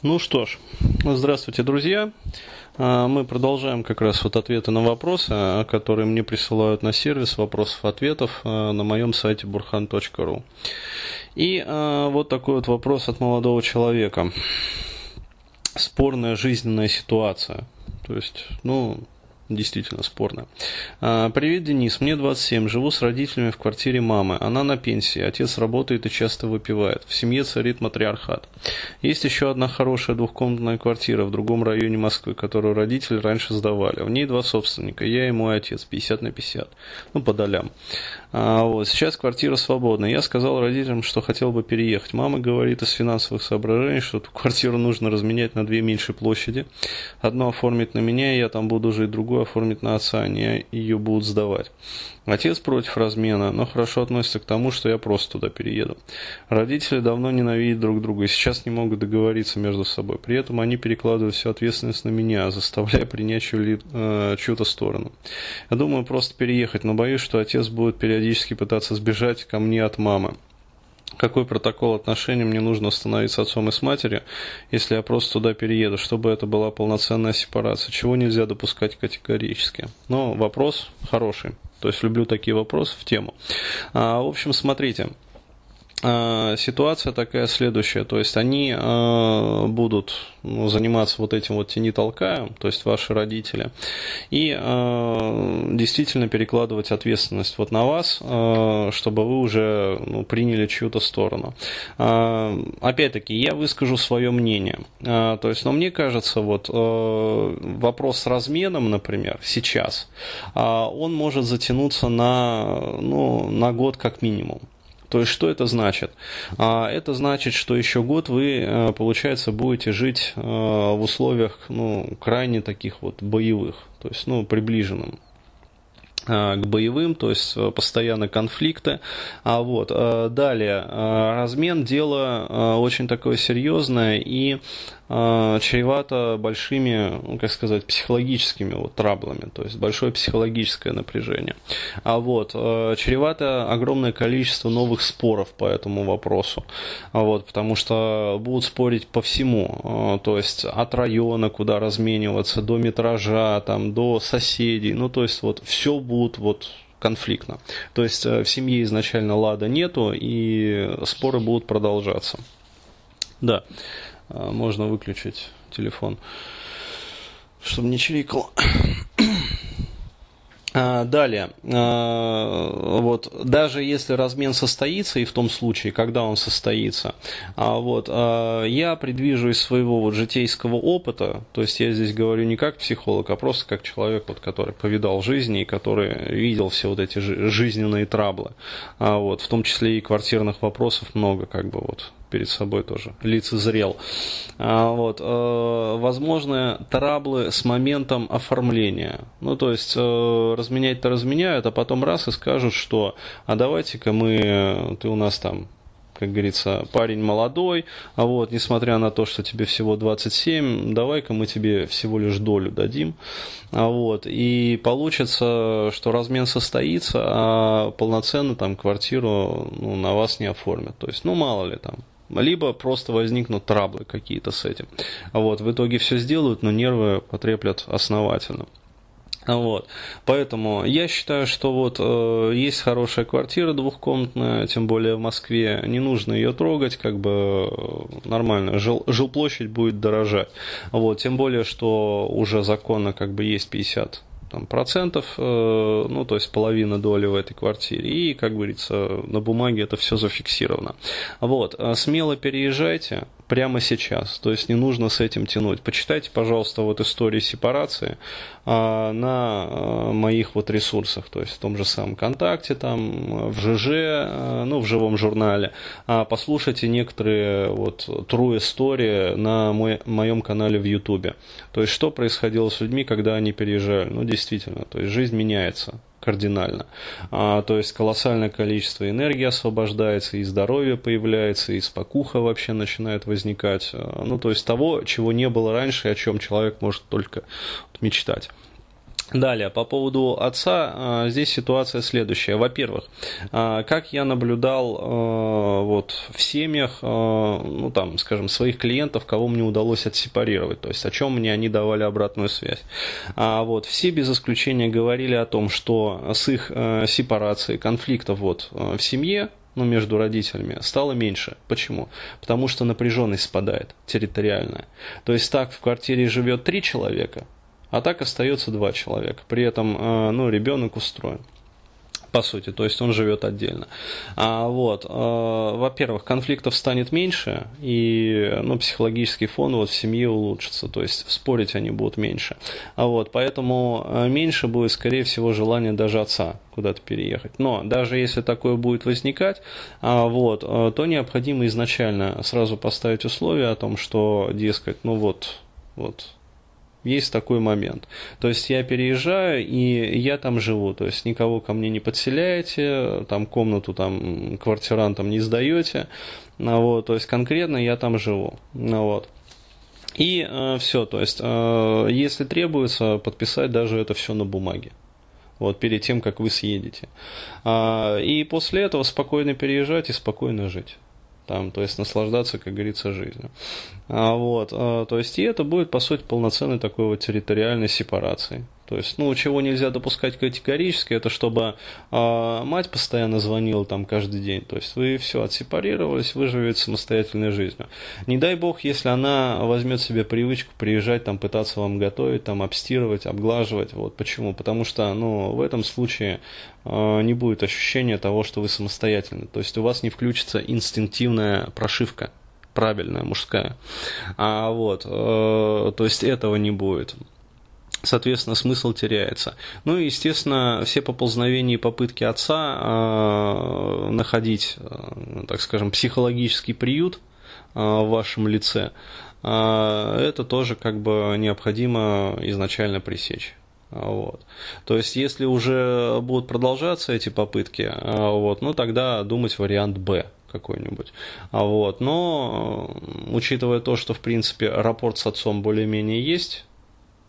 Ну что ж, здравствуйте, друзья. А, мы продолжаем как раз вот ответы на вопросы, которые мне присылают на сервис вопросов-ответов а, на моем сайте burhan.ru. И а, вот такой вот вопрос от молодого человека. Спорная жизненная ситуация. То есть, ну, действительно спорно. А, Привет, Денис. Мне 27. Живу с родителями в квартире мамы. Она на пенсии. Отец работает и часто выпивает. В семье царит матриархат. Есть еще одна хорошая двухкомнатная квартира в другом районе Москвы, которую родители раньше сдавали. В ней два собственника. Я и мой отец. 50 на 50. Ну, по долям. А, вот. Сейчас квартира свободна. Я сказал родителям, что хотел бы переехать. Мама говорит из финансовых соображений, что эту квартиру нужно разменять на две меньшие площади. Одну оформить на меня, и я там буду жить, другую оформить на отца, они ее будут сдавать. Отец против размена, но хорошо относится к тому, что я просто туда перееду. Родители давно ненавидят друг друга и сейчас не могут договориться между собой. При этом они перекладывают всю ответственность на меня, заставляя принять чью-то э, чью сторону. Я думаю просто переехать, но боюсь, что отец будет периодически пытаться сбежать ко мне от мамы какой протокол отношений мне нужно установить с отцом и с матерью, если я просто туда перееду, чтобы это была полноценная сепарация, чего нельзя допускать категорически. Но вопрос хороший. То есть люблю такие вопросы в тему. А, в общем, смотрите. А, ситуация такая следующая, то есть они а, будут ну, заниматься вот этим вот тени толкаем, то есть ваши родители, и а, действительно перекладывать ответственность вот на вас, чтобы вы уже ну, приняли чью-то сторону. Опять-таки, я выскажу свое мнение, то есть, но мне кажется, вот вопрос с разменом, например, сейчас, он может затянуться на, ну, на год как минимум. То есть, что это значит? А, это значит, что еще год вы, э, получается, будете жить э, в условиях ну, крайне таких вот боевых, то есть ну, приближенным э, к боевым, то есть постоянно конфликты. А вот далее размен дело очень такое серьезное и чревато большими, ну, как сказать, психологическими вот траблами, то есть большое психологическое напряжение. А вот э, чревато огромное количество новых споров по этому вопросу, а вот, потому что будут спорить по всему, э, то есть от района, куда размениваться, до метража, там, до соседей, ну, то есть вот все будут вот конфликтно. То есть в семье изначально лада нету, и споры будут продолжаться. Да. А, можно выключить телефон, чтобы не чирикал. А, далее, а, вот, даже если размен состоится, и в том случае, когда он состоится, вот, я предвижу из своего вот житейского опыта, то есть я здесь говорю не как психолог, а просто как человек, вот, который повидал жизни и который видел все вот эти жизненные траблы, вот, в том числе и квартирных вопросов много, как бы вот перед собой тоже лицезрел. А, вот, возможны траблы с моментом оформления. Ну, то есть, э, разменять-то разменяют, а потом раз и скажут, что а давайте-ка мы, ты у нас там как говорится, парень молодой, а вот, несмотря на то, что тебе всего 27, давай-ка мы тебе всего лишь долю дадим, а вот, и получится, что размен состоится, а полноценно там квартиру ну, на вас не оформят, то есть, ну, мало ли там, либо просто возникнут траблы какие-то с этим. Вот, в итоге все сделают, но нервы потреплят основательно. Вот. Поэтому я считаю, что вот э, есть хорошая квартира двухкомнатная, тем более в Москве, не нужно ее трогать, как бы э, нормально, жил, жилплощадь будет дорожать. Вот. Тем более, что уже законно как бы есть 50 там, процентов, э, ну, то есть половина доли в этой квартире, и, как говорится, на бумаге это все зафиксировано. Вот, э, смело переезжайте, прямо сейчас. То есть не нужно с этим тянуть. Почитайте, пожалуйста, вот истории сепарации а, на а, моих вот ресурсах, то есть в том же самом ВКонтакте, там, в ЖЖ, а, ну, в живом журнале. А послушайте некоторые вот true истории на мой, моем канале в Ютубе. То есть что происходило с людьми, когда они переезжали. Ну, действительно, то есть жизнь меняется кардинально. А, то есть колоссальное количество энергии освобождается, и здоровье появляется, и спокуха вообще начинает возникать. А, ну, то есть того, чего не было раньше, о чем человек может только мечтать. Далее, по поводу отца, а, здесь ситуация следующая. Во-первых, а, как я наблюдал а, вот, в семьях, ну там, скажем, своих клиентов, кого мне удалось отсепарировать, то есть о чем мне они давали обратную связь. Вот, все без исключения говорили о том, что с их сепарацией конфликтов вот, в семье, ну, между родителями, стало меньше. Почему? Потому что напряженность спадает территориальная. То есть так в квартире живет три человека, а так остается два человека. При этом э, ну, ребенок устроен по сути, то есть он живет отдельно. А, вот, э, во-первых, конфликтов станет меньше, и ну, психологический фон вот в семье улучшится, то есть спорить они будут меньше. А вот, поэтому э, меньше будет, скорее всего, желание даже отца куда-то переехать. Но даже если такое будет возникать, а, вот, э, то необходимо изначально сразу поставить условия о том, что, дескать, ну вот, вот, есть такой момент. То есть я переезжаю, и я там живу. То есть никого ко мне не подселяете, там комнату там квартирантам не сдаете. Ну, вот, то есть конкретно я там живу. Ну, вот. И э, все, то есть, э, если требуется, подписать даже это все на бумаге. Вот перед тем, как вы съедете. А, и после этого спокойно переезжать и спокойно жить там, то есть наслаждаться, как говорится, жизнью. А, вот, а, то есть и это будет, по сути, полноценной такой вот территориальной сепарацией. То есть, ну, чего нельзя допускать категорически, это чтобы э, мать постоянно звонила там каждый день. То есть вы все отсепарировались, вы живете самостоятельной жизнью. Не дай бог, если она возьмет себе привычку приезжать, там, пытаться вам готовить, там, обстирывать, обглаживать. Вот почему? Потому что, ну, в этом случае э, не будет ощущения того, что вы самостоятельны. То есть у вас не включится инстинктивная прошивка правильная, мужская. А вот, э, то есть этого не будет соответственно, смысл теряется. Ну и, естественно, все поползновения и попытки отца э, находить, э, так скажем, психологический приют э, в вашем лице, это тоже как бы необходимо изначально пресечь. Вот. То есть, если уже будут продолжаться эти попытки, вот, ну тогда думать вариант Б какой-нибудь. Вот. Но, учитывая то, что, в принципе, рапорт с отцом более-менее есть,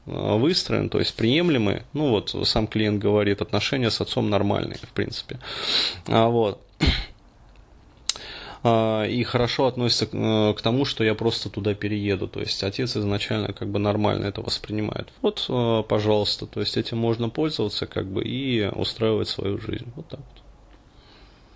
выстроен, то есть приемлемый. Ну вот сам клиент говорит, отношения с отцом нормальные, в принципе. А вот а, и хорошо относится э, к тому, что я просто туда перееду. То есть отец изначально как бы нормально это воспринимает. Вот, э, пожалуйста, то есть этим можно пользоваться как бы и устраивать свою жизнь. Вот так вот.